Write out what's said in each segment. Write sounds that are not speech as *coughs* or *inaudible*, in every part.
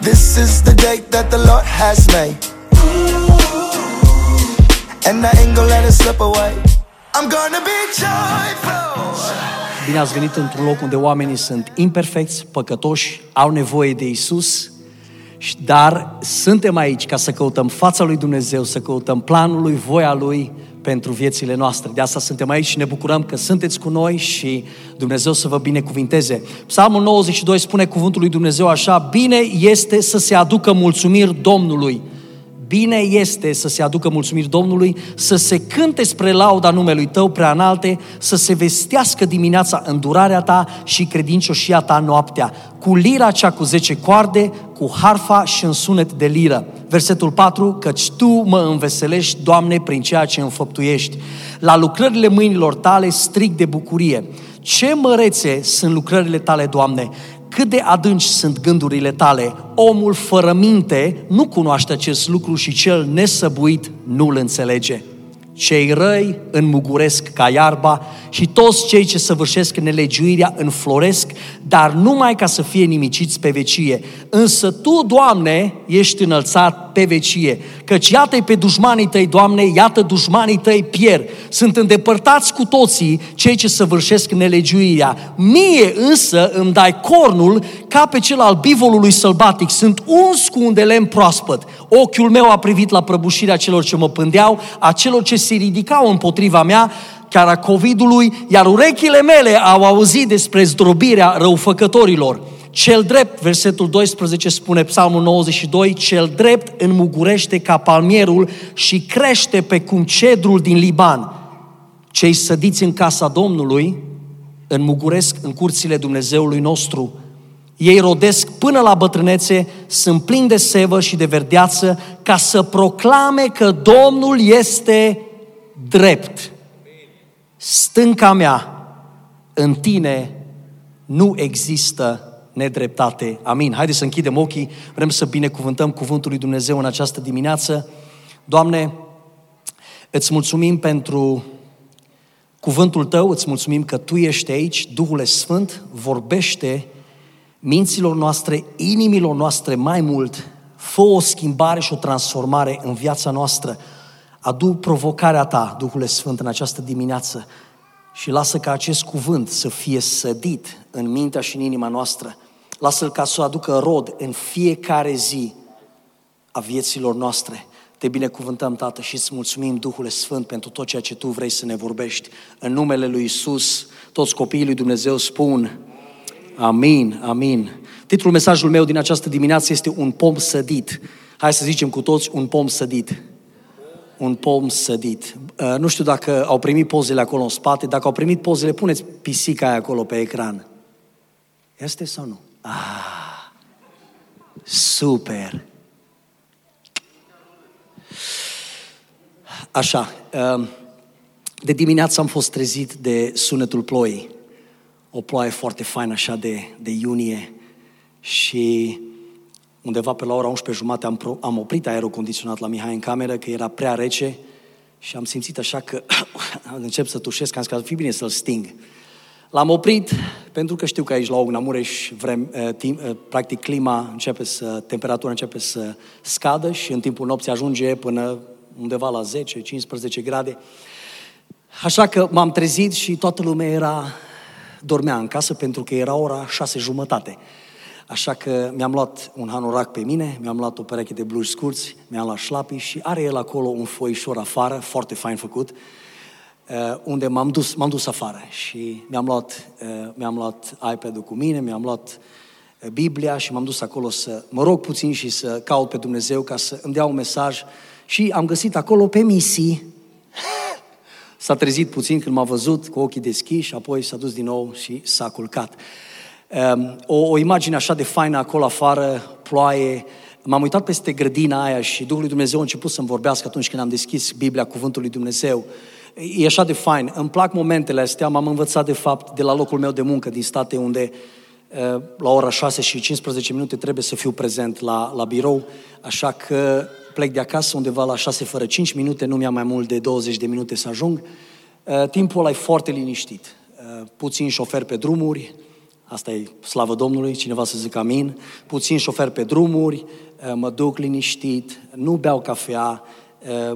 This is the day that the Lord has made. And I ain't gonna let it slip away. I'm gonna be joyful. Bine ați venit într-un loc unde oamenii sunt imperfecți, păcătoși, au nevoie de Isus, și- dar suntem aici ca să căutăm fața lui Dumnezeu, să căutăm planul lui, voia lui pentru viețile noastre. De asta suntem aici și ne bucurăm că sunteți cu noi și Dumnezeu să vă binecuvinteze. Psalmul 92 spune cuvântul lui Dumnezeu așa, bine este să se aducă mulțumiri Domnului. Bine este să se aducă mulțumiri Domnului, să se cânte spre lauda numelui Tău prea înalte, să se vestească dimineața îndurarea Ta și credincioșia Ta noaptea, cu lira cea cu zece coarde, cu harfa și în sunet de liră. Versetul 4, căci Tu mă înveselești, Doamne, prin ceea ce înfăptuiești. La lucrările mâinilor Tale strig de bucurie. Ce mărețe sunt lucrările Tale, Doamne! cât de adânci sunt gândurile tale. Omul fără minte nu cunoaște acest lucru și cel nesăbuit nu-l înțelege. Cei răi înmuguresc ca iarba și toți cei ce săvârșesc nelegiuirea înfloresc, dar numai ca să fie nimiciți pe vecie. Însă Tu, Doamne, ești înălțat pe vecie, căci iată-i pe dușmanii Tăi, Doamne, iată dușmanii Tăi pierd. Sunt îndepărtați cu toții cei ce săvârșesc nelegiuirea. Mie însă îmi dai cornul ca pe cel al bivolului sălbatic. Sunt uns cu un de lemn proaspăt. Ochiul meu a privit la prăbușirea celor ce mă pândeau, a celor ce se ridicau împotriva mea, chiar a COVID-ului, iar urechile mele au auzit despre zdrobirea răufăcătorilor. Cel drept, versetul 12 spune Psalmul 92, cel drept înmugurește ca palmierul și crește pe cum cedrul din Liban. Cei sădiți în casa Domnului înmuguresc în curțile Dumnezeului nostru. Ei rodesc până la bătrânețe, sunt plini de sevă și de verdeață, ca să proclame că Domnul este drept. Stânca mea, în tine nu există nedreptate. Amin. Haideți să închidem ochii, vrem să binecuvântăm cuvântul lui Dumnezeu în această dimineață. Doamne, îți mulțumim pentru cuvântul Tău, îți mulțumim că Tu ești aici, Duhul Sfânt vorbește minților noastre, inimilor noastre mai mult, fă o schimbare și o transformare în viața noastră. Adu provocarea Ta, Duhul Sfânt, în această dimineață și lasă ca acest cuvânt să fie sădit în mintea și în inima noastră. Lasă-l ca să o aducă rod în fiecare zi a vieților noastre. Te binecuvântăm, Tată, și îți mulțumim, Duhul Sfânt, pentru tot ceea ce Tu vrei să ne vorbești. În numele Lui Isus, toți copiii Lui Dumnezeu spun Amin, amin. Titlul mesajului meu din această dimineață este Un pom sădit. Hai să zicem cu toți, un pom sădit. Un pom sădit. Uh, nu știu dacă au primit pozele acolo în spate. Dacă au primit pozele, puneți pisica aia acolo pe ecran. Este sau nu? Ah, super. Așa, uh, de dimineață am fost trezit de sunetul ploii. O ploaie foarte faină așa de, de iunie și undeva pe la ora 11 jumate am, pro, am oprit aerul condiționat la Mihai în cameră, că era prea rece și am simțit așa că *coughs* încep să tușesc, am zis că ar fi bine să-l sting. L-am oprit pentru că știu că aici la Ogna Mureș vrem, eh, tim, eh, practic clima începe să, temperatura începe să scadă și în timpul nopții ajunge până undeva la 10-15 grade. Așa că m-am trezit și toată lumea era, dormea în casă pentru că era ora șase jumătate. Așa că mi-am luat un hanorac pe mine, mi-am luat o pereche de blugi scurți, mi-am luat șlapi și are el acolo un foișor afară, foarte fain făcut, uh, unde m-am dus, m-am dus afară și mi-am luat, uh, mi-am luat iPad-ul cu mine, mi-am luat uh, Biblia și m-am dus acolo să mă rog puțin și să caut pe Dumnezeu ca să îmi dea un mesaj și am găsit acolo pe misii. *laughs* S-a trezit puțin când m-a văzut cu ochii deschiși, apoi s-a dus din nou și s-a culcat. Um, o, o imagine așa de faină acolo afară, ploaie, m-am uitat peste grădina aia și Duhul lui Dumnezeu a început să-mi vorbească atunci când am deschis Biblia, Cuvântul lui Dumnezeu. E așa de fain. Îmi plac momentele astea, m-am învățat de fapt de la locul meu de muncă din state unde uh, la ora 6 și 15 minute trebuie să fiu prezent la, la birou, așa că plec de acasă undeva la 6 fără 5 minute, nu mi-a mai mult de 20 de minute să ajung. Uh, Timpul ăla e foarte liniștit. Uh, Puțin șofer pe drumuri, Asta e slavă Domnului, cineva să zică amin. Puțin șofer pe drumuri, uh, mă duc liniștit, nu beau cafea, uh,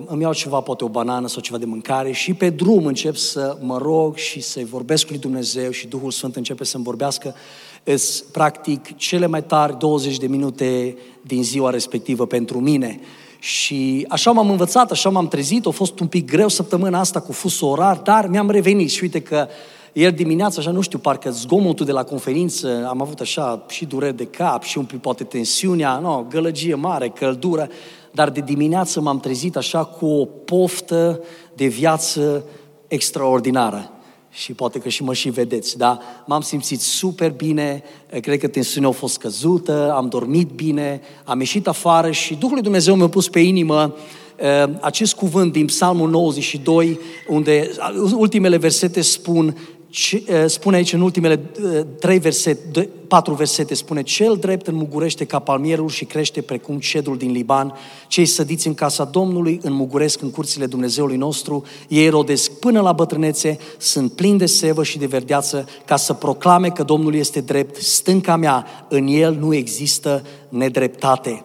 îmi iau ceva, poate o banană sau ceva de mâncare și pe drum încep să mă rog și să-i vorbesc lui Dumnezeu și Duhul Sfânt începe să-mi vorbească. Îs, practic, cele mai tari 20 de minute din ziua respectivă pentru mine. Și așa m-am învățat, așa m-am trezit, a fost un pic greu săptămâna asta cu fusul orar, dar mi-am revenit și uite că ieri dimineața, așa nu știu, parcă zgomotul de la conferință, am avut așa și dureri de cap și un pic poate tensiunea, no, gălăgie mare, căldură, dar de dimineață m-am trezit așa cu o poftă de viață extraordinară și poate că și mă și vedeți, da? M-am simțit super bine, cred că tensiunea a fost scăzută, am dormit bine, am ieșit afară și Duhul lui Dumnezeu mi-a pus pe inimă uh, acest cuvânt din Psalmul 92, unde ultimele versete spun spune aici în ultimele trei versete, patru versete, spune Cel drept înmugurește ca palmierul și crește precum cedul din Liban. Cei sădiți în casa Domnului înmuguresc în curțile Dumnezeului nostru. Ei rodesc până la bătrânețe, sunt plini de sevă și de verdeață ca să proclame că Domnul este drept. Stânca mea, în El nu există nedreptate.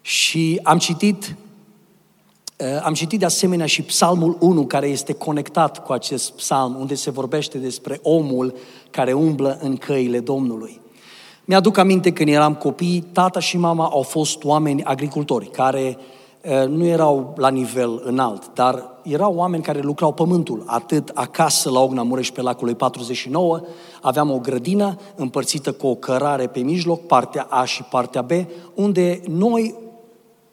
Și am citit Eh, am citit de asemenea și Psalmul 1, care este conectat cu acest psalm, unde se vorbește despre omul care umblă în căile Domnului. Mi-aduc aminte când eram copii, tata și mama au fost oameni agricultori, care eh, nu erau la nivel înalt, dar erau oameni care lucrau pământul, atât acasă la Ogna Mureș pe lacului 49, aveam o grădină împărțită cu o cărare pe mijloc, partea A și partea B, unde noi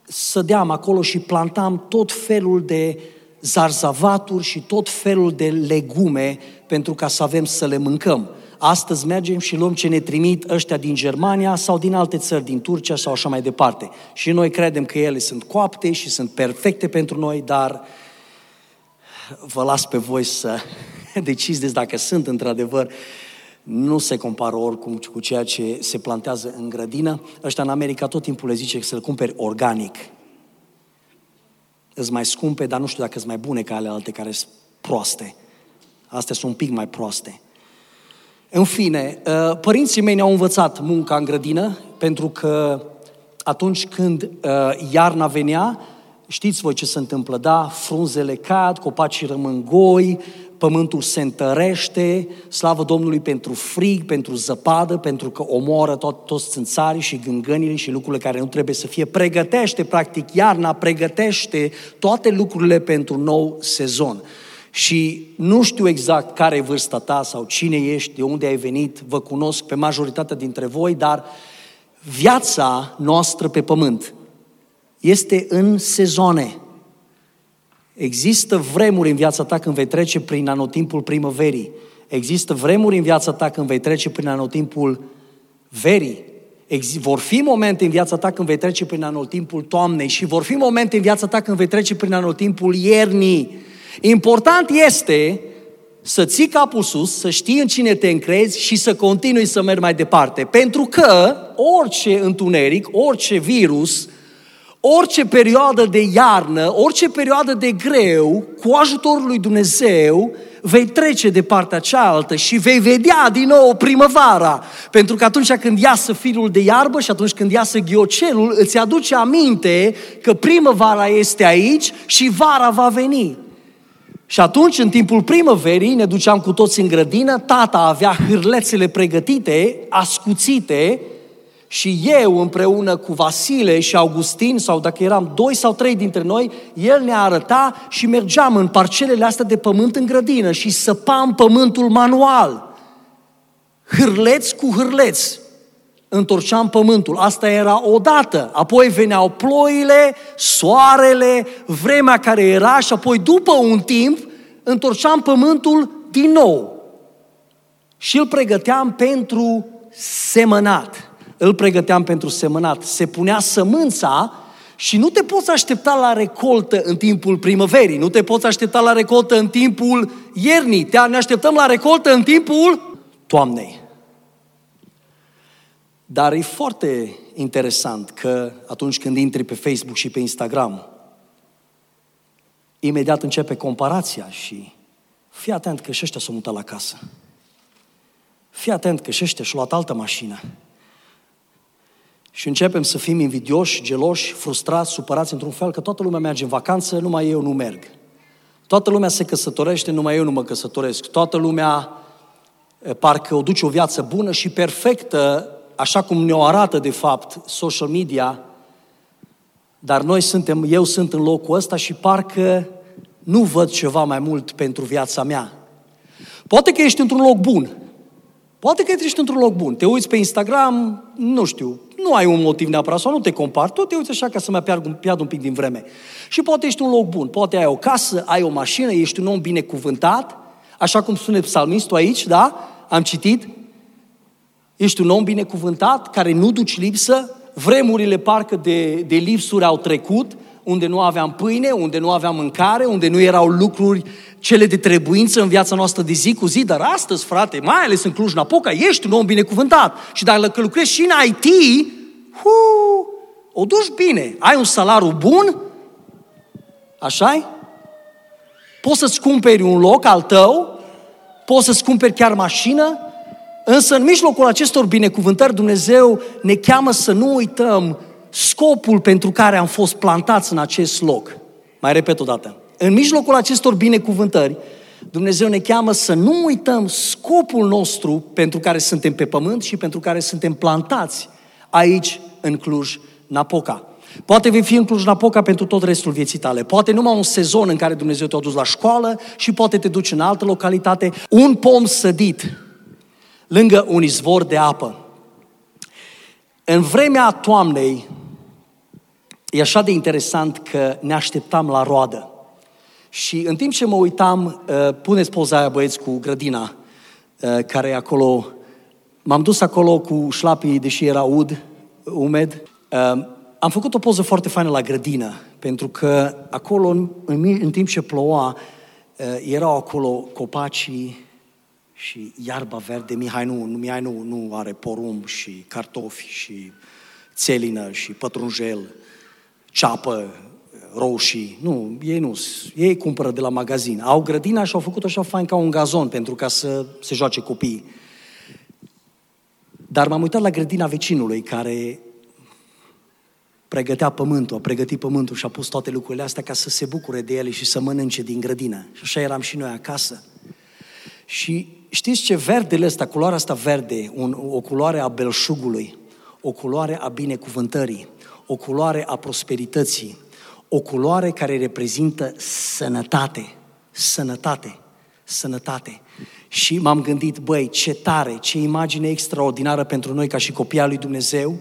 sădeam acolo și plantam tot felul de zarzavaturi și tot felul de legume pentru ca să avem să le mâncăm. Astăzi mergem și luăm ce ne trimit ăștia din Germania sau din alte țări, din Turcia sau așa mai departe. Și noi credem că ele sunt coapte și sunt perfecte pentru noi, dar vă las pe voi să *laughs* decideți dacă sunt într-adevăr nu se compară oricum cu ceea ce se plantează în grădină. Ăștia în America tot timpul le zice să-l cumperi organic. Îți mai scumpe, dar nu știu dacă sunt mai bune ca ale alte care sunt proaste. Astea sunt un pic mai proaste. În fine, uh, părinții mei ne-au învățat munca în grădină, pentru că atunci când uh, iarna venea, știți voi ce se întâmplă, da? Frunzele cad, copacii rămân goi, pământul se întărește, slavă Domnului pentru frig, pentru zăpadă, pentru că omoară tot, toți țânțarii și gângănile și lucrurile care nu trebuie să fie. Pregătește, practic, iarna pregătește toate lucrurile pentru nou sezon. Și nu știu exact care e vârsta ta sau cine ești, de unde ai venit, vă cunosc pe majoritatea dintre voi, dar viața noastră pe pământ este în sezoane. Există vremuri în viața ta când vei trece prin anotimpul primăverii. Există vremuri în viața ta când vei trece prin anotimpul verii. Ex- vor fi momente în viața ta când vei trece prin anotimpul toamnei și vor fi momente în viața ta când vei trece prin anotimpul iernii. Important este să ții capul sus, să știi în cine te încrezi și să continui să mergi mai departe. Pentru că orice întuneric, orice virus, orice perioadă de iarnă, orice perioadă de greu, cu ajutorul lui Dumnezeu, vei trece de partea cealaltă și vei vedea din nou primăvara. Pentru că atunci când iasă firul de iarbă și atunci când iasă ghiocelul, îți aduce aminte că primăvara este aici și vara va veni. Și atunci, în timpul primăverii, ne duceam cu toți în grădină, tata avea hârlețele pregătite, ascuțite, și eu împreună cu Vasile și Augustin, sau dacă eram doi sau trei dintre noi, el ne arăta și mergeam în parcelele astea de pământ în grădină și săpam pământul manual. Hârleț cu hârleț. Întorceam pământul. Asta era odată. Apoi veneau ploile, soarele, vremea care era și apoi după un timp întorceam pământul din nou. Și îl pregăteam pentru semănat îl pregăteam pentru semănat. Se punea sămânța și nu te poți aștepta la recoltă în timpul primăverii, nu te poți aștepta la recoltă în timpul iernii, te ne așteptăm la recoltă în timpul toamnei. Dar e foarte interesant că atunci când intri pe Facebook și pe Instagram, imediat începe comparația și fii atent că și ăștia s-au mutat la casă. fii atent că și ăștia și-au luat altă mașină. Și începem să fim invidioși, geloși, frustrați, supărați într-un fel că toată lumea merge în vacanță, numai eu nu merg. Toată lumea se căsătorește, numai eu nu mă căsătoresc. Toată lumea parcă o duce o viață bună și perfectă, așa cum ne-o arată de fapt social media, dar noi suntem, eu sunt în locul ăsta și parcă nu văd ceva mai mult pentru viața mea. Poate că ești într-un loc bun. Poate că ești într-un loc bun. Te uiți pe Instagram, nu știu, nu ai un motiv neapărat sau nu te compari, tu te uiți așa ca să mai pierd, pierd un pic din vreme. Și poate ești un loc bun, poate ai o casă, ai o mașină, ești un om binecuvântat, așa cum spune psalmistul aici, da? Am citit. Ești un om binecuvântat, care nu duci lipsă, vremurile parcă de, de lipsuri au trecut, unde nu aveam pâine, unde nu aveam mâncare, unde nu erau lucruri cele de trebuință în viața noastră de zi cu zi, dar astăzi, frate, mai ales în Cluj-Napoca, ești un om binecuvântat. Și dacă lucrezi și în IT, hu, o duci bine. Ai un salariu bun, așa Poți să-ți cumperi un loc al tău, poți să-ți cumperi chiar mașină, însă în mijlocul acestor binecuvântări Dumnezeu ne cheamă să nu uităm scopul pentru care am fost plantați în acest loc. Mai repet o dată. În mijlocul acestor binecuvântări, Dumnezeu ne cheamă să nu uităm scopul nostru pentru care suntem pe pământ și pentru care suntem plantați aici, în Cluj-Napoca. Poate vei fi în Cluj-Napoca pentru tot restul vieții tale. Poate numai un sezon în care Dumnezeu te-a dus la școală și poate te duci în altă localitate. Un pom sădit lângă un izvor de apă. În vremea toamnei, e așa de interesant că ne așteptam la roadă. Și în timp ce mă uitam, uh, puneți poza aia băieți cu grădina, uh, care e acolo, m-am dus acolo cu șlapii, deși era ud, umed. Uh, am făcut o poză foarte faină la grădină, pentru că acolo, în, în timp ce ploua, erau acolo copacii și iarba verde. Mihai nu, nu, Mihai nu, nu are porumb și cartofi și țelină și pătrunjel, ceapă, roșii. Nu, ei nu. Ei cumpără de la magazin. Au grădina și au făcut așa fain ca un gazon pentru ca să se joace copiii. Dar m-am uitat la grădina vecinului care pregătea pământul, a pregătit pământul și a pus toate lucrurile astea ca să se bucure de ele și să mănânce din grădină. Și așa eram și noi acasă. Și știți ce verdele ăsta, culoarea asta verde, un, o culoare a belșugului, o culoare a binecuvântării, o culoare a prosperității, o culoare care reprezintă sănătate, sănătate, sănătate. Și m-am gândit, băi, ce tare, ce imagine extraordinară pentru noi ca și copii al lui Dumnezeu,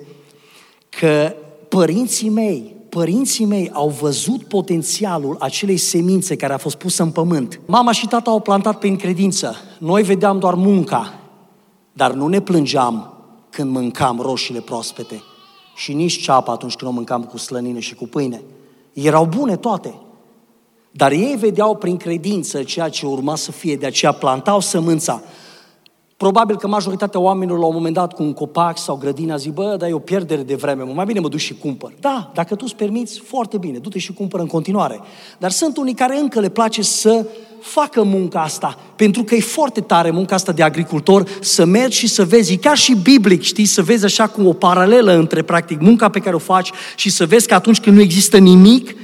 că părinții mei, părinții mei au văzut potențialul acelei semințe care a fost pusă în pământ. Mama și tata au plantat prin credință. Noi vedeam doar munca, dar nu ne plângeam când mâncam roșiile proaspete și nici ceapa atunci când o mâncam cu slănină și cu pâine. Erau bune toate. Dar ei vedeau prin credință ceea ce urma să fie, de aceea plantau sămânța. Probabil că majoritatea oamenilor la un moment dat cu un copac sau grădina zic, bă, dar e o pierdere de vreme, mai bine mă duc și cumpăr. Da, dacă tu îți permiți, foarte bine, du-te și cumpără în continuare. Dar sunt unii care încă le place să facă munca asta, pentru că e foarte tare munca asta de agricultor, să mergi și să vezi, e chiar și biblic, știi, să vezi așa cu o paralelă între, practic, munca pe care o faci și să vezi că atunci când nu există nimic,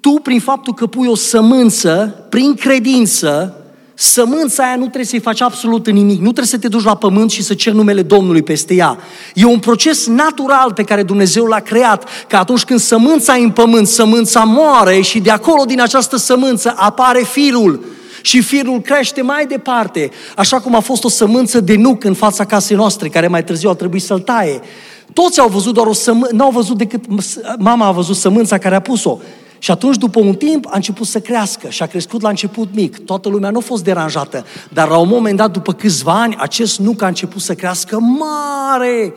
tu, prin faptul că pui o sămânță, prin credință, Sămânța aia nu trebuie să-i faci absolut nimic, nu trebuie să te duci la pământ și să ceri numele Domnului peste ea. E un proces natural pe care Dumnezeu l-a creat, că atunci când sămânța e în pământ, sămânța moare și de acolo, din această sămânță, apare firul. Și firul crește mai departe, așa cum a fost o sămânță de nuc în fața casei noastre, care mai târziu au trebuit să-l taie. Toți au văzut doar o sămânță, n-au văzut decât mama a văzut sămânța care a pus-o. Și atunci, după un timp, a început să crească și a crescut la început mic. Toată lumea nu a fost deranjată, dar la un moment dat, după câțiva ani, acest nuc a început să crească mare.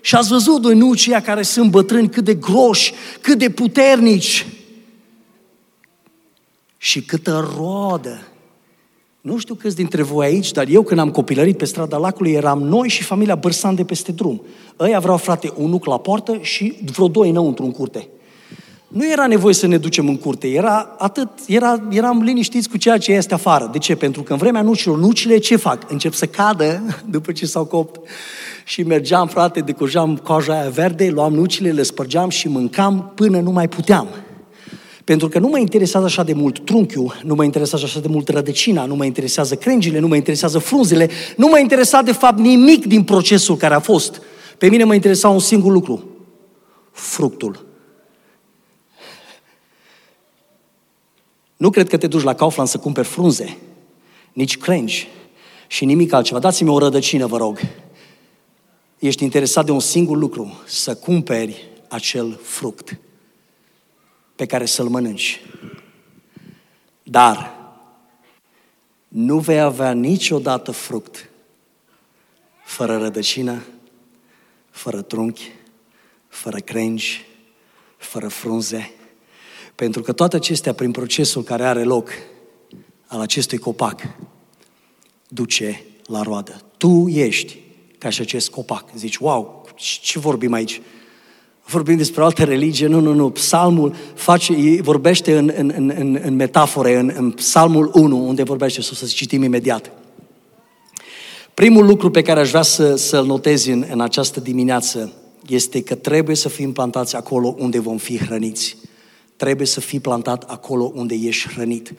Și ați văzut doi nuci care sunt bătrâni, cât de groși, cât de puternici. Și câtă rodă. Nu știu câți dintre voi aici, dar eu când am copilărit pe strada lacului, eram noi și familia Bărsan de peste drum. Ăia vreau, frate, un nuc la poartă și vreo doi înăuntru în curte. Nu era nevoie să ne ducem în curte, era atât, era, eram liniștiți cu ceea ce este afară. De ce? Pentru că în vremea nucilor, nucile ce fac? Încep să cadă *laughs* după ce s-au copt. Și mergeam, frate, decojam coaja aia verde, luam nucile, le spărgeam și mâncam până nu mai puteam. Pentru că nu mă interesează așa de mult trunchiul, nu mă interesează așa de mult rădăcina, nu mă interesează crengile, nu mă interesează frunzele, nu mă interesa de fapt nimic din procesul care a fost. Pe mine mă interesa un singur lucru, fructul. Nu cred că te duci la Kaufland să cumperi frunze, nici crengi și nimic altceva. Dați-mi o rădăcină, vă rog. Ești interesat de un singur lucru, să cumperi acel fruct pe care să-l mănânci. Dar nu vei avea niciodată fruct fără rădăcină, fără trunchi, fără crengi, fără frunze. Pentru că toate acestea, prin procesul care are loc al acestui copac, duce la roadă. Tu ești ca și acest copac. Zici, wow, ce vorbim aici? Vorbim despre o altă religie? Nu, nu, nu. Psalmul face, vorbește în, în, în, în metafore, în, în Psalmul 1, unde vorbește, să, să citim imediat. Primul lucru pe care aș vrea să, să-l notez în, în această dimineață este că trebuie să fim plantați acolo unde vom fi hrăniți. Trebuie să fii plantat acolo unde ești hrănit.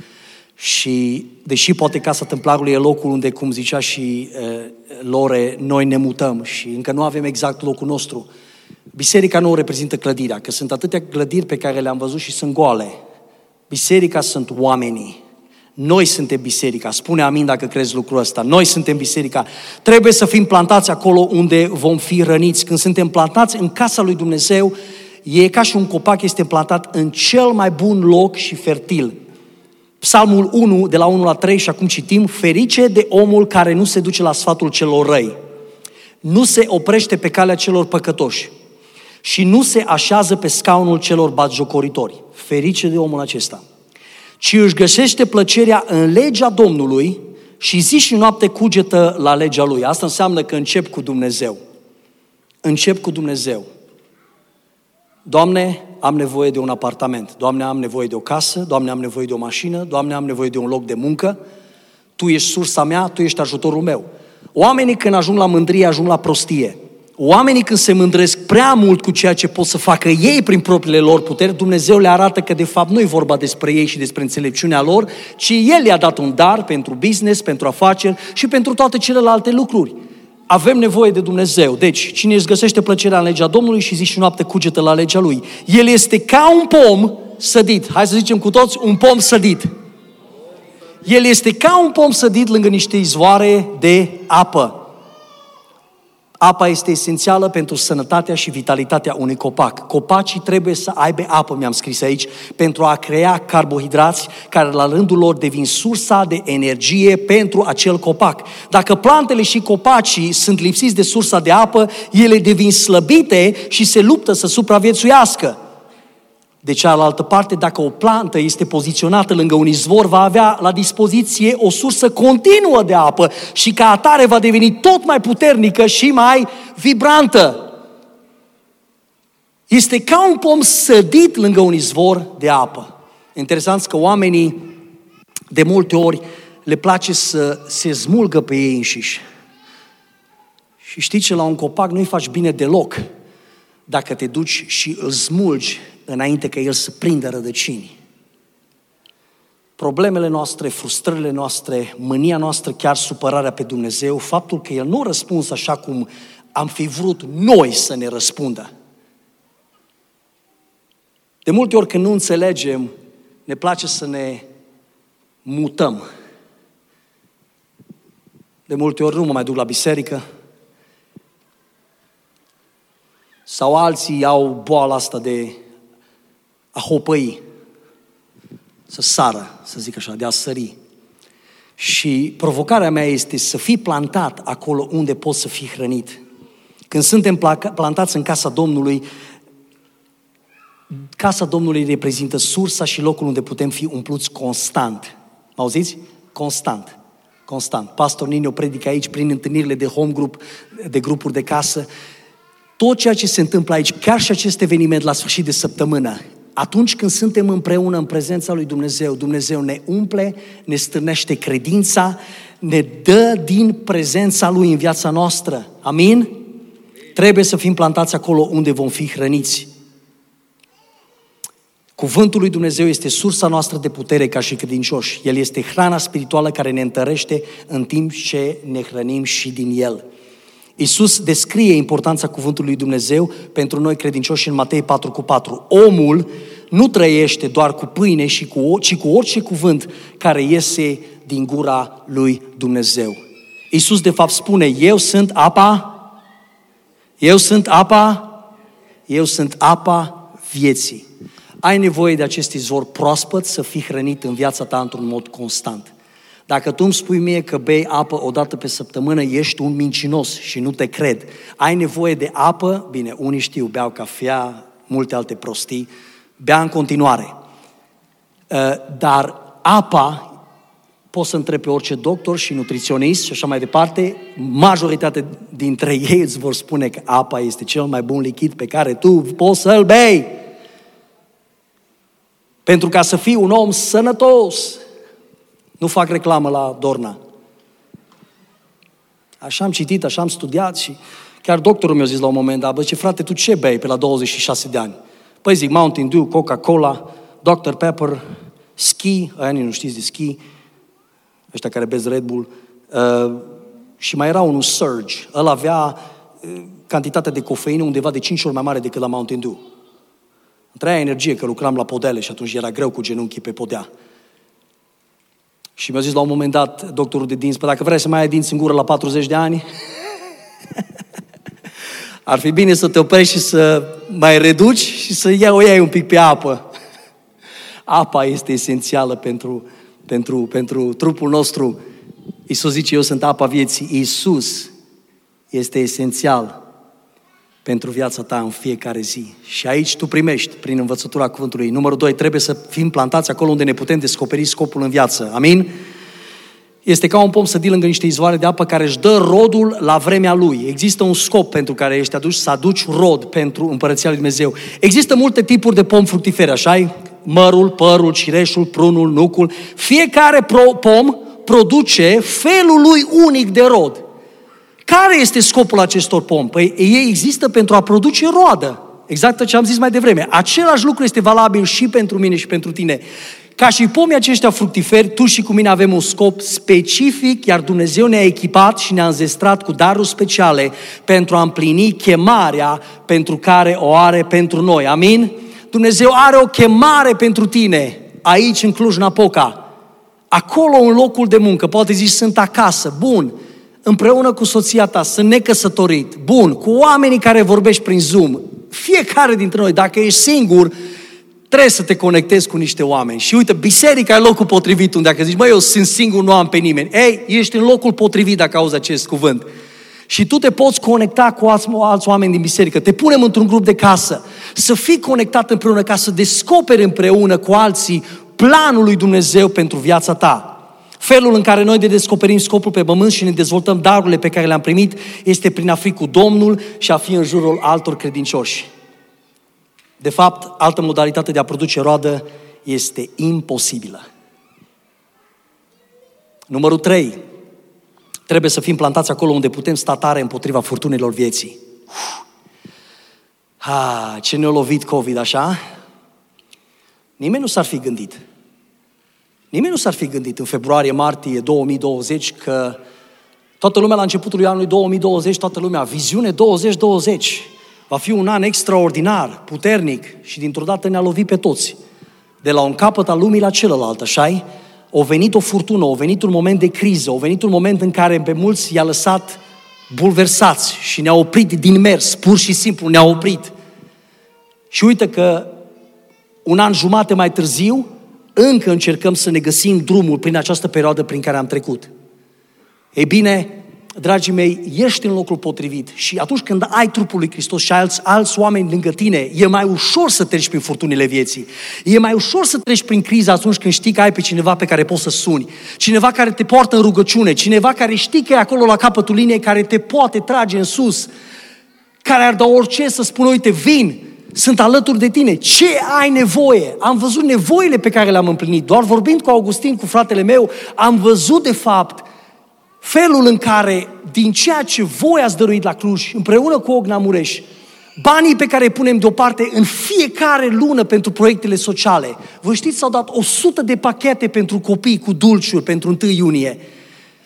Și deși poate Casa Templarului e locul unde, cum zicea și uh, Lore, noi ne mutăm și încă nu avem exact locul nostru, Biserica nu reprezintă clădirea, că sunt atâtea clădiri pe care le-am văzut și sunt goale. Biserica sunt oamenii. Noi suntem biserica. Spune amin dacă crezi lucrul ăsta. Noi suntem biserica. Trebuie să fim plantați acolo unde vom fi răniți. Când suntem plantați în casa lui Dumnezeu, e ca și un copac este plantat în cel mai bun loc și fertil. Psalmul 1, de la 1 la 3, și acum citim, ferice de omul care nu se duce la sfatul celor răi, nu se oprește pe calea celor păcătoși și nu se așează pe scaunul celor batjocoritori. Ferice de omul acesta. Ci își găsește plăcerea în legea Domnului și zi și noapte cugetă la legea Lui. Asta înseamnă că încep cu Dumnezeu. Încep cu Dumnezeu. Doamne, am nevoie de un apartament. Doamne, am nevoie de o casă. Doamne, am nevoie de o mașină. Doamne, am nevoie de un loc de muncă. Tu ești sursa mea, Tu ești ajutorul meu. Oamenii când ajung la mândrie, ajung la prostie. Oamenii când se mândresc prea mult cu ceea ce pot să facă ei prin propriile lor puteri, Dumnezeu le arată că de fapt nu e vorba despre ei și despre înțelepciunea lor, ci El le-a dat un dar pentru business, pentru afaceri și pentru toate celelalte lucruri. Avem nevoie de Dumnezeu. Deci, cine își găsește plăcerea în legea Domnului și zi și noapte cugetă la legea Lui. El este ca un pom sădit. Hai să zicem cu toți, un pom sădit. El este ca un pom sădit lângă niște izvoare de apă. Apa este esențială pentru sănătatea și vitalitatea unui copac. Copacii trebuie să aibă apă, mi-am scris aici, pentru a crea carbohidrați care la rândul lor devin sursa de energie pentru acel copac. Dacă plantele și copacii sunt lipsiți de sursa de apă, ele devin slăbite și se luptă să supraviețuiască. De cealaltă parte, dacă o plantă este poziționată lângă un izvor, va avea la dispoziție o sursă continuă de apă și ca atare va deveni tot mai puternică și mai vibrantă. Este ca un pom sădit lângă un izvor de apă. Interesant că oamenii de multe ori le place să se smulgă pe ei înșiși. Și știi ce, la un copac nu-i faci bine deloc dacă te duci și îl smulgi înainte ca el să prindă rădăcini. Problemele noastre, frustrările noastre, mânia noastră, chiar supărarea pe Dumnezeu, faptul că El nu a răspuns așa cum am fi vrut noi să ne răspundă. De multe ori când nu înțelegem, ne place să ne mutăm. De multe ori nu mă mai duc la biserică, sau alții au boala asta de a hopăi, să sară, să zic așa, de a sări. Și provocarea mea este să fii plantat acolo unde poți să fii hrănit. Când suntem plantați în casa Domnului, casa Domnului reprezintă sursa și locul unde putem fi umpluți constant. Auziți? Constant. Constant. Pastor Nino predică aici prin întâlnirile de home group, de grupuri de casă. Tot ceea ce se întâmplă aici, chiar și acest eveniment la sfârșit de săptămână, atunci când suntem împreună în prezența lui Dumnezeu, Dumnezeu ne umple, ne stârnește credința, ne dă din prezența lui în viața noastră. Amin? Trebuie să fim plantați acolo unde vom fi hrăniți. Cuvântul lui Dumnezeu este sursa noastră de putere ca și credincioși. El este hrana spirituală care ne întărește în timp ce ne hrănim și din El. Iisus descrie importanța cuvântului lui Dumnezeu pentru noi credincioși în Matei 4 cu 4. Omul nu trăiește doar cu pâine, și cu, ci cu orice cuvânt care iese din gura lui Dumnezeu. Iisus de fapt spune, eu sunt apa, eu sunt apa, eu sunt apa vieții. Ai nevoie de acest izvor proaspăt să fii hrănit în viața ta într-un mod constant. Dacă tu îmi spui mie că bei apă o dată pe săptămână, ești un mincinos și nu te cred. Ai nevoie de apă, bine, unii știu, beau cafea, multe alte prostii, bea în continuare. Uh, dar apa, poți să întrebi pe orice doctor și nutriționist și așa mai departe, majoritatea dintre ei îți vor spune că apa este cel mai bun lichid pe care tu poți să-l bei. Pentru ca să fii un om sănătos, nu fac reclamă la Dorna. Așa am citit, așa am studiat și chiar doctorul mi-a zis la un moment dat, bă, ce frate, tu ce bei pe la 26 de ani? Păi zic, Mountain Dew, Coca-Cola, Dr. Pepper, ski, aia nu știți de ski, ăștia care bez Red Bull, uh, și mai era unul Surge. El avea uh, cantitatea de cofeină undeva de 5 ori mai mare decât la Mountain Dew. Întreia energie că lucram la podele și atunci era greu cu genunchii pe podea. Și mi-a zis la un moment dat doctorul de dinți, dacă vrei să mai ai dinți în gură la 40 de ani, *laughs* ar fi bine să te oprești și să mai reduci și să iei, o iei un pic pe apă. Apa este esențială pentru, pentru, pentru trupul nostru. Iisus zice, eu sunt apa vieții. Iisus este esențial pentru viața ta în fiecare zi. Și aici tu primești prin învățătura cuvântului. Numărul doi, trebuie să fim plantați acolo unde ne putem descoperi scopul în viață. Amin? Este ca un pom să lângă niște izvoare de apă care își dă rodul la vremea lui. Există un scop pentru care ești aduci să aduci rod pentru împărăția lui Dumnezeu. Există multe tipuri de pom fructiferi, așa Mărul, părul, cireșul, prunul, nucul. Fiecare pro- pom produce felul lui unic de rod. Care este scopul acestor pomi? Păi ei există pentru a produce roadă. Exact ce am zis mai devreme. Același lucru este valabil și pentru mine și pentru tine. Ca și pomii aceștia fructiferi, tu și cu mine avem un scop specific, iar Dumnezeu ne-a echipat și ne-a înzestrat cu daruri speciale pentru a împlini chemarea pentru care o are pentru noi. Amin? Dumnezeu are o chemare pentru tine aici în Cluj-Napoca. Acolo în locul de muncă, poate zici sunt acasă, bun, împreună cu soția ta, sunt necăsătorit, bun, cu oamenii care vorbești prin Zoom, fiecare dintre noi, dacă ești singur, trebuie să te conectezi cu niște oameni. Și uite, biserica e locul potrivit unde dacă zici, măi, eu sunt singur, nu am pe nimeni. Ei, ești în locul potrivit dacă auzi acest cuvânt. Și tu te poți conecta cu alți, alți oameni din biserică. Te punem într-un grup de casă. Să fii conectat împreună ca să descoperi împreună cu alții planul lui Dumnezeu pentru viața ta. Felul în care noi de descoperim scopul pe pământ și ne dezvoltăm darurile pe care le-am primit este prin a fi cu Domnul și a fi în jurul altor credincioși. De fapt, altă modalitate de a produce roadă este imposibilă. Numărul 3. Trebuie să fim plantați acolo unde putem sta tare împotriva furtunilor vieții. Ha, ce ne-a lovit COVID, așa? Nimeni nu s-ar fi gândit. Nimeni nu s-ar fi gândit în februarie-martie 2020 că toată lumea la începutul anului 2020, toată lumea, viziune 2020, va fi un an extraordinar, puternic și dintr-o dată ne-a lovit pe toți. De la un capăt al lumii la celălalt, așa O venit o furtună, o venit un moment de criză, o venit un moment în care pe mulți i-a lăsat bulversați și ne-a oprit din mers, pur și simplu ne-a oprit. Și uite că un an jumate mai târziu, încă încercăm să ne găsim drumul prin această perioadă prin care am trecut. Ei bine, dragii mei, ești în locul potrivit și atunci când ai trupul lui Hristos și alți, alți oameni lângă tine, e mai ușor să treci prin furtunile vieții. E mai ușor să treci prin criză atunci când știi că ai pe cineva pe care poți să suni. Cineva care te poartă în rugăciune, cineva care știi că e acolo la capătul liniei, care te poate trage în sus, care ar da orice să spună, uite, vin, sunt alături de tine. Ce ai nevoie? Am văzut nevoile pe care le-am împlinit. Doar vorbind cu Augustin, cu fratele meu, am văzut de fapt felul în care, din ceea ce voi ați dăruit la Cluj, împreună cu Ogna Mureș, banii pe care îi punem deoparte în fiecare lună pentru proiectele sociale. Vă știți, s-au dat 100 de pachete pentru copii cu dulciuri pentru 1 iunie.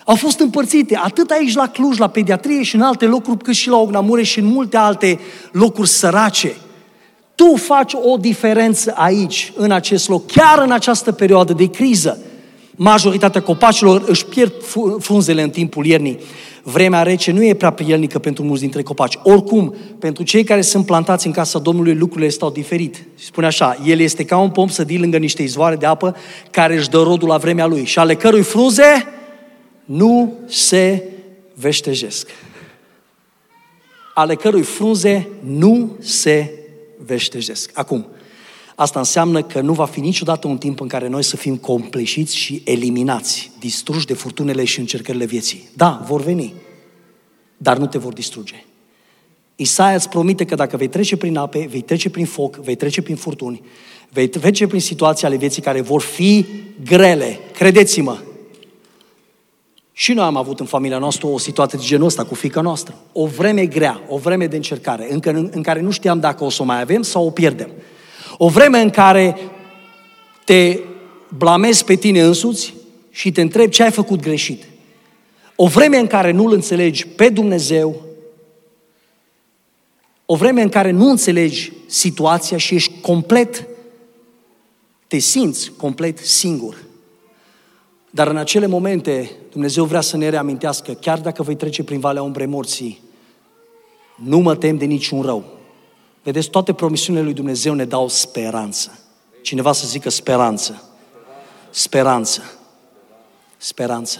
Au fost împărțite atât aici la Cluj, la pediatrie și în alte locuri, cât și la Ogna Mureș și în multe alte locuri sărace. Tu faci o diferență aici, în acest loc, chiar în această perioadă de criză. Majoritatea copacilor își pierd frunzele în timpul iernii. Vremea rece nu e prea prielnică pentru mulți dintre copaci. Oricum, pentru cei care sunt plantați în casa Domnului, lucrurile stau diferit. Spune așa, el este ca un pom sădit lângă niște izvoare de apă care își dă rodul la vremea lui și ale cărui frunze nu se veștejesc. Ale cărui frunze nu se veștejesc. Acum, asta înseamnă că nu va fi niciodată un timp în care noi să fim compleșiți și eliminați, distruși de furtunele și încercările vieții. Da, vor veni, dar nu te vor distruge. Isaia îți promite că dacă vei trece prin ape, vei trece prin foc, vei trece prin furtuni, vei trece prin situații ale vieții care vor fi grele. Credeți-mă, și noi am avut în familia noastră o situație de genul ăsta cu fica noastră. O vreme grea, o vreme de încercare, încă în, în care nu știam dacă o să o mai avem sau o pierdem. O vreme în care te blamezi pe tine însuți și te întrebi ce ai făcut greșit. O vreme în care nu-L înțelegi pe Dumnezeu, o vreme în care nu înțelegi situația și ești complet, te simți complet singur. Dar în acele momente, Dumnezeu vrea să ne reamintească, chiar dacă voi trece prin valea umbrei morții, nu mă tem de niciun rău. Vedeți, toate promisiunile lui Dumnezeu ne dau speranță. Cineva să zică speranță. Speranță. Speranță.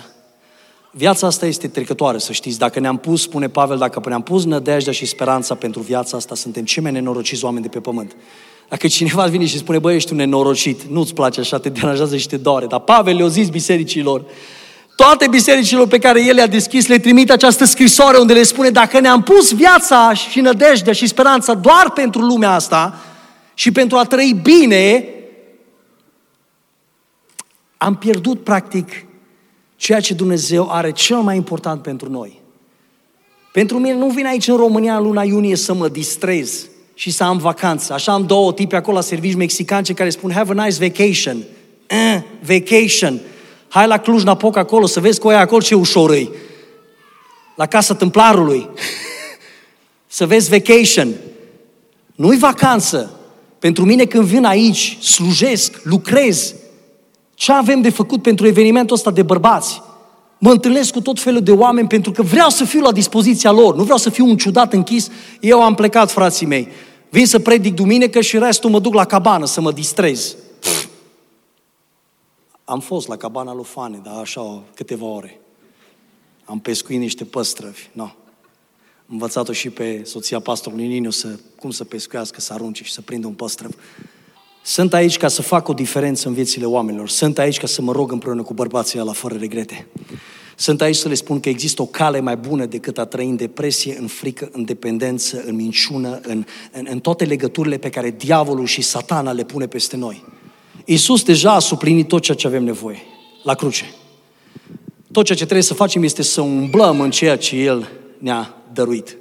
Viața asta este trecătoare, să știți. Dacă ne-am pus, spune Pavel, dacă ne-am pus nădejdea și speranța pentru viața asta, suntem cei mai nenorociți oameni de pe pământ. Dacă cineva vine și spune, băi, ești un nenorocit, nu-ți place așa, te deranjează și te doare. Dar Pavel le-a zis bisericilor, toate bisericilor pe care el le-a deschis, le trimite această scrisoare unde le spune, dacă ne-am pus viața și nădejdea și speranța doar pentru lumea asta și pentru a trăi bine, am pierdut practic ceea ce Dumnezeu are cel mai important pentru noi. Pentru mine nu vin aici în România în luna iunie să mă distrez și să am vacanță. Așa am două tipi acolo la servici mexicance care spun have a nice vacation. Eh, vacation. Hai la Cluj-Napoca acolo să vezi cu aia acolo ce ușor e. La casa tâmplarului. *laughs* să vezi vacation. Nu-i vacanță. Pentru mine când vin aici, slujesc, lucrez, ce avem de făcut pentru evenimentul ăsta de bărbați? Mă întâlnesc cu tot felul de oameni pentru că vreau să fiu la dispoziția lor, nu vreau să fiu un ciudat închis. Eu am plecat, frații mei. Vin să predic duminică și restul mă duc la cabană să mă distrez. Pff. Am fost la cabana lui Fane, dar așa câteva ore. Am pescuit niște păstrăvi. No. Am învățat-o și pe soția pastorului Niniu să, cum să pescuiască, să arunce și să prindă un păstrăv. Sunt aici ca să fac o diferență în viețile oamenilor. Sunt aici ca să mă rog împreună cu bărbații la fără regrete. Sunt aici să le spun că există o cale mai bună decât a trăi în depresie, în frică, în dependență, în minciună, în, în, în toate legăturile pe care diavolul și satana le pune peste noi. Iisus deja a suplinit tot ceea ce avem nevoie la cruce. Tot ceea ce trebuie să facem este să umblăm în ceea ce El ne-a dăruit.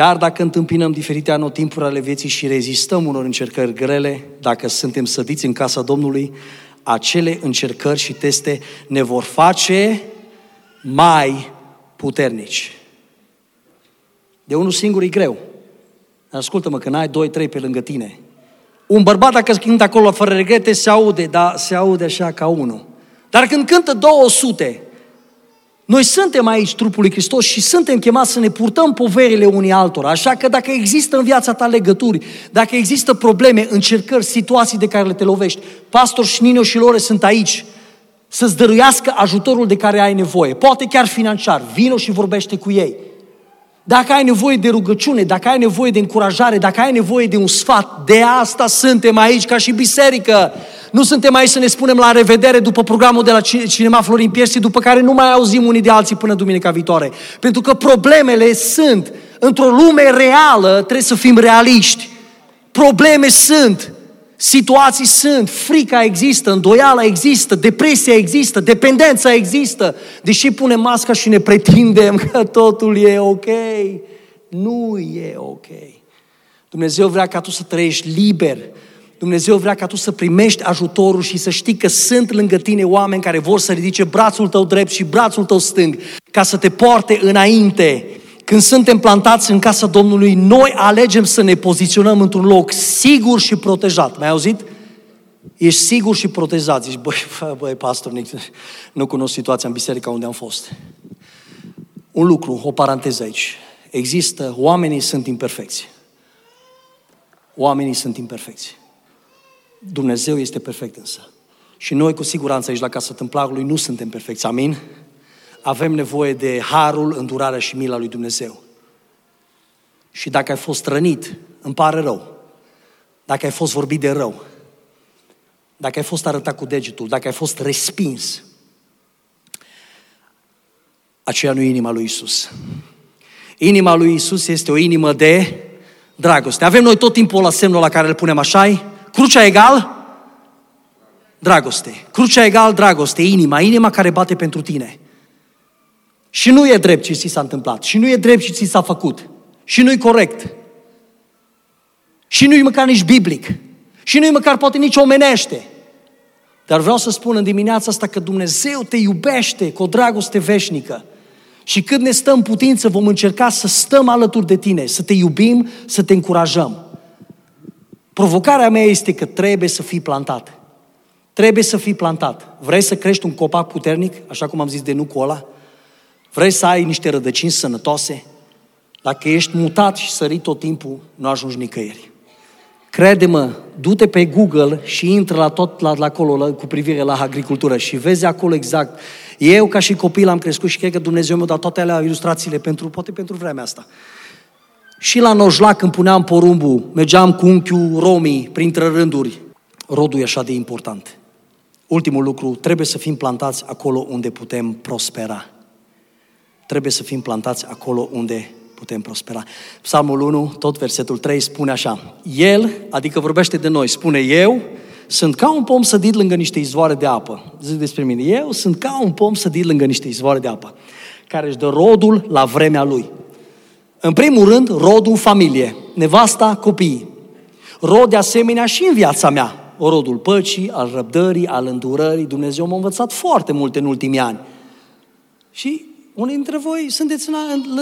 Chiar dacă întâmpinăm diferite anotimpuri ale vieții și rezistăm unor încercări grele, dacă suntem sădiți în casa Domnului, acele încercări și teste ne vor face mai puternici. De unul singur e greu. Ascultă-mă, când ai doi, trei pe lângă tine. Un bărbat, dacă cântă acolo fără regrete, se aude, dar se aude așa ca unul. Dar când cântă 200, noi suntem aici trupul lui Hristos și suntem chemați să ne purtăm poverile unii altora. Așa că dacă există în viața ta legături, dacă există probleme, încercări, situații de care le te lovești, pastor Șninio și Lore sunt aici să-ți dăruiască ajutorul de care ai nevoie. Poate chiar financiar. Vino și vorbește cu ei. Dacă ai nevoie de rugăciune, dacă ai nevoie de încurajare, dacă ai nevoie de un sfat, de asta suntem aici ca și biserică. Nu suntem aici să ne spunem la revedere după programul de la Cinema Florin Piersi, după care nu mai auzim unii de alții până duminica viitoare. Pentru că problemele sunt. Într-o lume reală trebuie să fim realiști. Probleme sunt. Situații sunt, frica există, îndoiala există, depresia există, dependența există. Deși punem masca și ne pretindem că totul e ok, nu e ok. Dumnezeu vrea ca tu să trăiești liber. Dumnezeu vrea ca tu să primești ajutorul și să știi că sunt lângă tine oameni care vor să ridice brațul tău drept și brațul tău stâng ca să te poarte înainte când suntem plantați în casa Domnului, noi alegem să ne poziționăm într-un loc sigur și protejat. Mai auzit? Ești sigur și protejat. Zici, băi, băi, pastor, nu cunosc situația în biserica unde am fost. Un lucru, o paranteză aici. Există, oamenii sunt imperfecți. Oamenii sunt imperfecți. Dumnezeu este perfect însă. Și noi, cu siguranță, aici la Casa Tâmplarului, nu suntem perfecți. Amin? Avem nevoie de harul, îndurarea și mila lui Dumnezeu. Și dacă ai fost rănit, îmi pare rău. Dacă ai fost vorbit de rău, dacă ai fost arătat cu degetul, dacă ai fost respins, aceea nu e inima lui Isus. Inima lui Isus este o inimă de dragoste. Avem noi tot timpul la semnul la care îl punem așa Crucea egal? Dragoste. Crucea egal, dragoste. Inima. Inima care bate pentru tine. Și nu e drept ce ți s-a întâmplat. Și nu e drept ce ți s-a făcut. Și nu e corect. Și nu e măcar nici biblic. Și nu e măcar poate nici omenește. Dar vreau să spun în dimineața asta că Dumnezeu te iubește cu o dragoste veșnică. Și când ne stăm putință, vom încerca să stăm alături de tine, să te iubim, să te încurajăm. Provocarea mea este că trebuie să fii plantat. Trebuie să fii plantat. Vrei să crești un copac puternic, așa cum am zis de nucul ăla? Vrei să ai niște rădăcini sănătoase? Dacă ești mutat și sărit tot timpul, nu ajungi nicăieri. Crede-mă, du-te pe Google și intră la tot la, la acolo la, cu privire la agricultură și vezi acolo exact. Eu ca și copil am crescut și cred că Dumnezeu mi-a dat toate alea ilustrațiile pentru, poate pentru vremea asta. Și la Nojlac când puneam porumbul, mergeam cu unchiul Romii printre rânduri. Rodul e așa de important. Ultimul lucru, trebuie să fim plantați acolo unde putem prospera trebuie să fim plantați acolo unde putem prospera. Psalmul 1, tot versetul 3 spune așa, El, adică vorbește de noi, spune eu, sunt ca un pom sădit lângă niște izvoare de apă. Zic despre mine, eu sunt ca un pom sădit lângă niște izvoare de apă, care își dă rodul la vremea lui. În primul rând, rodul familie, nevasta, copiii. Rod de asemenea și în viața mea, rodul păcii, al răbdării, al îndurării. Dumnezeu m-a învățat foarte multe în ultimii ani. Și unii dintre voi sunteți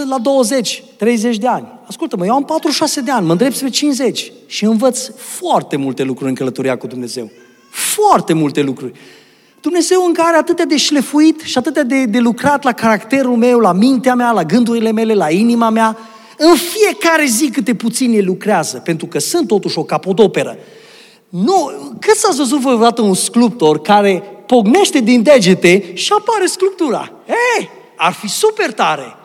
la 20, 30 de ani. Ascultă-mă, eu am 46 de ani, mă îndrept spre 50 și învăț foarte multe lucruri în călătoria cu Dumnezeu. Foarte multe lucruri. Dumnezeu încă are atât de șlefuit și atât de, de lucrat la caracterul meu, la mintea mea, la gândurile mele, la inima mea. În fiecare zi câte puțin el lucrează, pentru că sunt totuși o capodoperă. Nu, cât s-a văzut vreodată un sculptor care pognește din degete și apare sculptura? Ei, ar fi super tare.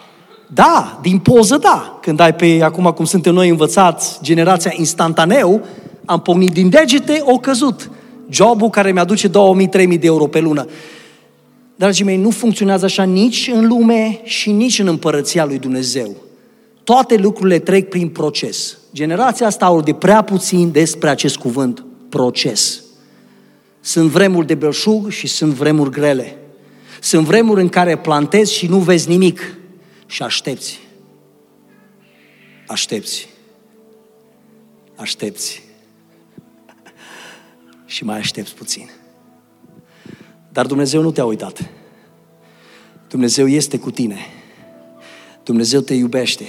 Da, din poză da. Când ai pe, acum cum suntem noi învățați, generația instantaneu, am pornit din degete, o căzut. Jobul care mi-aduce 2000-3000 de euro pe lună. Dragii mei, nu funcționează așa nici în lume și nici în împărăția lui Dumnezeu. Toate lucrurile trec prin proces. Generația asta au de prea puțin despre acest cuvânt, proces. Sunt vremuri de belșug și sunt vremuri grele. Sunt vremuri în care plantezi și nu vezi nimic și aștepți. Aștepți. Aștepți. *laughs* și mai aștepți puțin. Dar Dumnezeu nu te-a uitat. Dumnezeu este cu tine. Dumnezeu te iubește.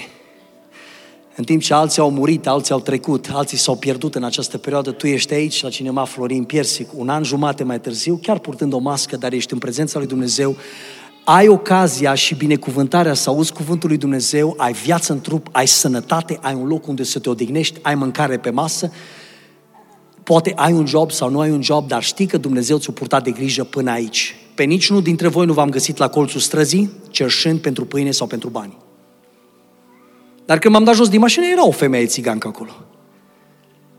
În timp ce alții au murit, alții au trecut, alții s-au pierdut în această perioadă, tu ești aici la cinema Florin Piersic, un an jumate mai târziu, chiar purtând o mască, dar ești în prezența lui Dumnezeu, ai ocazia și binecuvântarea să auzi cuvântul lui Dumnezeu, ai viață în trup, ai sănătate, ai un loc unde să te odihnești, ai mâncare pe masă, poate ai un job sau nu ai un job, dar știi că Dumnezeu ți-a purtat de grijă până aici. Pe niciunul dintre voi nu v-am găsit la colțul străzii, cerșând pentru pâine sau pentru bani. Dar când m-am dat jos din mașină, era o femeie țigancă acolo.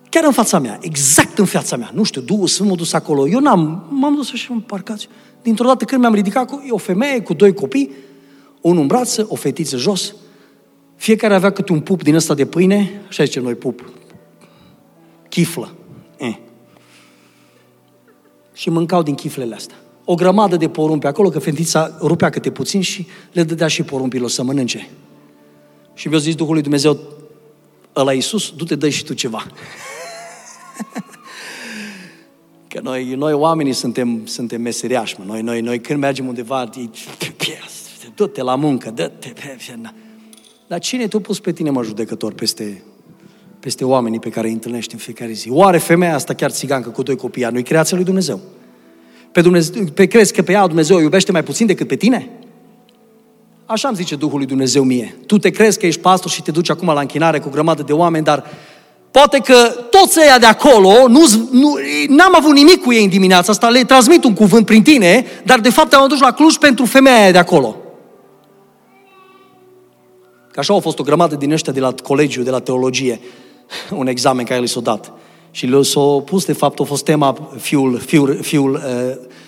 Chiar în fața mea, exact în fața mea. Nu știu, Duhul Sfânt m-a dus acolo. Eu n-am, m-am dus așa în parcați. Dintr-o dată când mi-am ridicat, e o femeie cu doi copii, unul în brață, o fetiță jos. Fiecare avea câte un pup din ăsta de pâine, așa zicem noi pup, chiflă. Eh. Și mâncau din chiflele astea. O grămadă de porumpi acolo, că fetița rupea câte puțin și le dădea și porumpilor să mănânce. Și mi-a zis Duhul lui Dumnezeu, ăla Iisus, du-te, dă și tu ceva. *laughs* Că noi, noi oamenii suntem, suntem meseriași, mă. Noi, noi, noi când mergem undeva, du-te la muncă, dă-te. Dar cine te-a pus pe tine, mă, judecător, peste, peste oamenii pe care îi întâlnești în fiecare zi? Oare femeia asta chiar țigancă cu doi copii, nu-i creația lui Dumnezeu? Pe, Dumnezeu, pe crezi că pe ea Dumnezeu iubește mai puțin decât pe tine? Așa îmi zice Duhul lui Dumnezeu mie. Tu te crezi că ești pastor și te duci acum la închinare cu o grămadă de oameni, dar poate că toți ăia de acolo, nu, nu, n-am avut nimic cu ei în dimineața asta, le transmit un cuvânt prin tine, dar de fapt am dus la Cluj pentru femeia aia de acolo. Că așa au fost o grămadă din ăștia de la colegiu, de la teologie, *laughs* un examen care li s-a dat. Și le s-a pus, de fapt, a fost tema fiul, fiul, fiul uh, tâlha,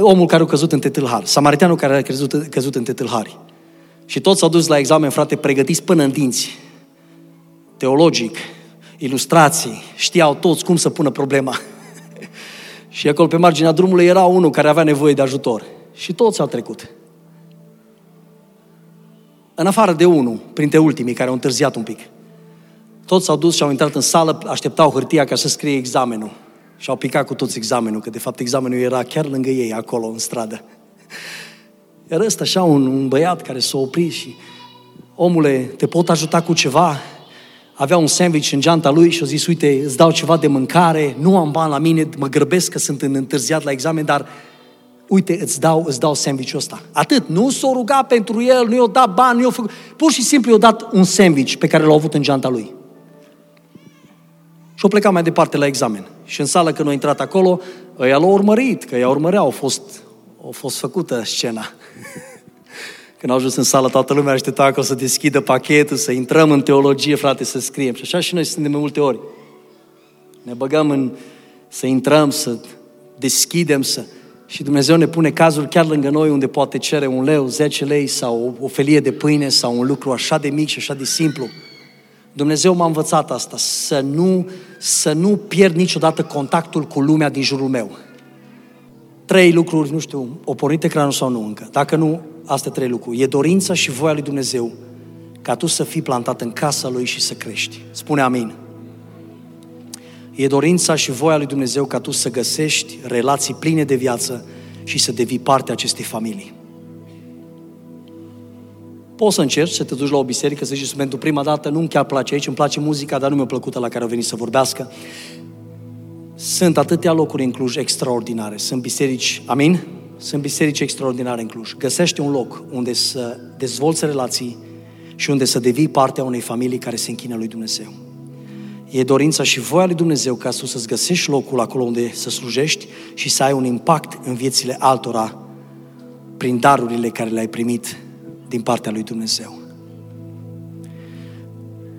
omul care a căzut în tâlhar, samariteanul care a căzut, căzut în tâlhari. Și toți s-au dus la examen, frate, pregătiți până în dinți. Teologic, ilustrații, știau toți cum să pună problema. *laughs* și acolo pe marginea drumului era unul care avea nevoie de ajutor. Și toți au trecut. În afară de unul, printre ultimii, care au întârziat un pic. Toți s-au dus și au intrat în sală, așteptau hârtia ca să scrie examenul. Și au picat cu toți examenul, că de fapt examenul era chiar lângă ei, acolo, în stradă. Iar ăsta așa, un, un băiat care s-a oprit și omule, te pot ajuta cu ceva? Avea un sandwich în geanta lui și a zis, uite, îți dau ceva de mâncare, nu am bani la mine, mă grăbesc că sunt în întârziat la examen, dar uite, îți dau, îți dau sandwich-ul ăsta. Atât, nu s-o ruga pentru el, nu i-o dat bani, nu i-o făcut. Pur și simplu i-o dat un sandwich pe care l-a avut în geanta lui. Și-o plecat mai departe la examen. Și în sală când a intrat acolo, ăia l-au urmărit, că ea urmărea, au fost, au fost făcută scena. *laughs* Când au ajuns în sală, toată lumea aștepta că o să deschidă pachetul, să intrăm în teologie, frate, să scriem. Și așa și noi suntem de multe ori. Ne băgăm în să intrăm, să deschidem, să... Și Dumnezeu ne pune cazuri chiar lângă noi unde poate cere un leu, 10 lei sau o felie de pâine sau un lucru așa de mic și așa de simplu. Dumnezeu m-a învățat asta, să nu, să nu pierd niciodată contactul cu lumea din jurul meu. Trei lucruri, nu știu, o pornit ecranul sau nu încă. Dacă nu, astea trei lucruri. E dorința și voia lui Dumnezeu ca tu să fii plantat în casa Lui și să crești. Spune amin. E dorința și voia lui Dumnezeu ca tu să găsești relații pline de viață și să devii parte a acestei familii. Poți să încerci să te duci la o biserică, să zici, pentru prima dată nu-mi chiar place aici, îmi place muzica, dar nu mi-a plăcută la care au venit să vorbească. Sunt atâtea locuri în Cluj extraordinare. Sunt biserici, amin? Sunt biserici extraordinare în Cluj. Găsește un loc unde să dezvolți relații și unde să devii parte a unei familii care se închină lui Dumnezeu. E dorința și voia lui Dumnezeu ca tu să-ți găsești locul acolo unde să slujești și să ai un impact în viețile altora prin darurile care le-ai primit din partea lui Dumnezeu.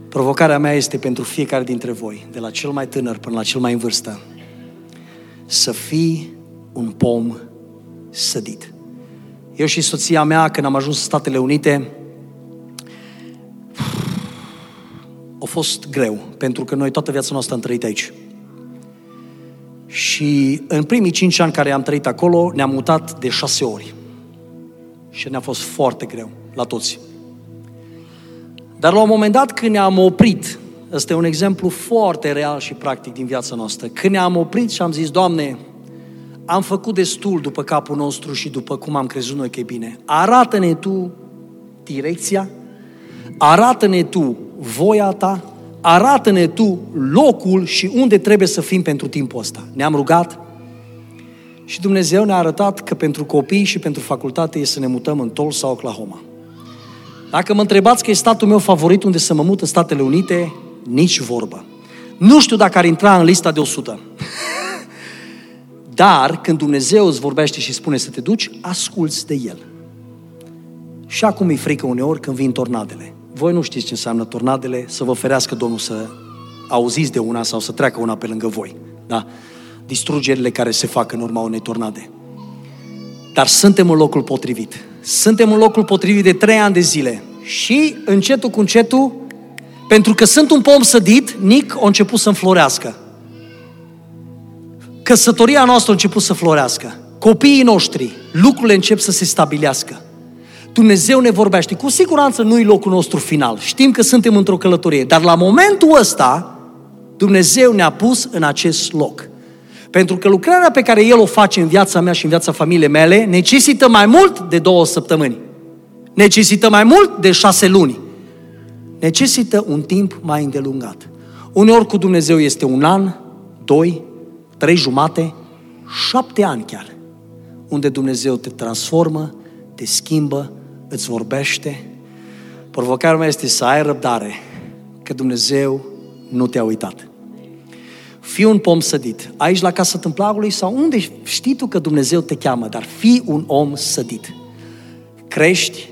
Provocarea mea este pentru fiecare dintre voi, de la cel mai tânăr până la cel mai în vârstă, să fii un pom sădit. Eu și soția mea, când am ajuns în Statele Unite, a fost greu, pentru că noi toată viața noastră am trăit aici. Și în primii cinci ani care am trăit acolo, ne-am mutat de șase ori. Și ne-a fost foarte greu la toți. Dar la un moment dat când ne-am oprit, ăsta e un exemplu foarte real și practic din viața noastră, când ne-am oprit și am zis, Doamne, am făcut destul după capul nostru și după cum am crezut noi că e bine. Arată-ne Tu direcția, arată-ne Tu voia Ta, arată-ne Tu locul și unde trebuie să fim pentru timpul ăsta. Ne-am rugat și Dumnezeu ne-a arătat că pentru copii și pentru facultate e să ne mutăm în Tulsa, Oklahoma. Dacă mă întrebați că e statul meu favorit unde să mă mut în Statele Unite, nici vorbă. Nu știu dacă ar intra în lista de 100. *laughs* Dar când Dumnezeu îți vorbește și spune să te duci, asculți de El. Și acum e frică uneori când vin tornadele. voi nu știți ce înseamnă tornadele, să vă ferească Domnul să auziți de una sau să treacă una pe lângă voi. Da? Distrugerile care se fac în urma unei tornade. Dar suntem în locul potrivit. Suntem în locul potrivit de trei ani de zile. Și încetul cu încetul, pentru că sunt un pom sădit, Nic a început să înflorească. Căsătoria noastră a început să florească. Copiii noștri, lucrurile încep să se stabilească. Dumnezeu ne vorbește. Cu siguranță nu e locul nostru final. Știm că suntem într-o călătorie. Dar la momentul ăsta, Dumnezeu ne-a pus în acest loc. Pentru că lucrarea pe care El o face în viața mea și în viața familiei mele necesită mai mult de două săptămâni. Necesită mai mult de șase luni. Necesită un timp mai îndelungat. Uneori cu Dumnezeu este un an, doi, trei jumate, șapte ani chiar. Unde Dumnezeu te transformă, te schimbă, îți vorbește. Provocarea mea este să ai răbdare, că Dumnezeu nu te-a uitat. Fii un pom sădit. Aici la casa tâmplarului sau unde știi tu că Dumnezeu te cheamă, dar fii un om sădit. Crești,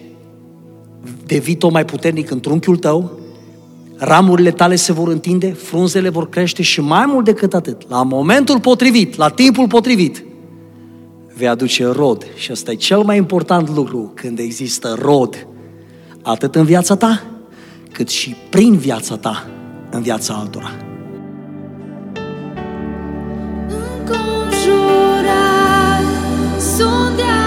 devii tot mai puternic în trunchiul tău, ramurile tale se vor întinde, frunzele vor crește și mai mult decât atât, la momentul potrivit, la timpul potrivit, vei aduce rod. Și ăsta e cel mai important lucru când există rod, atât în viața ta, cât și prin viața ta, în viața altora. Înconjurat sunt de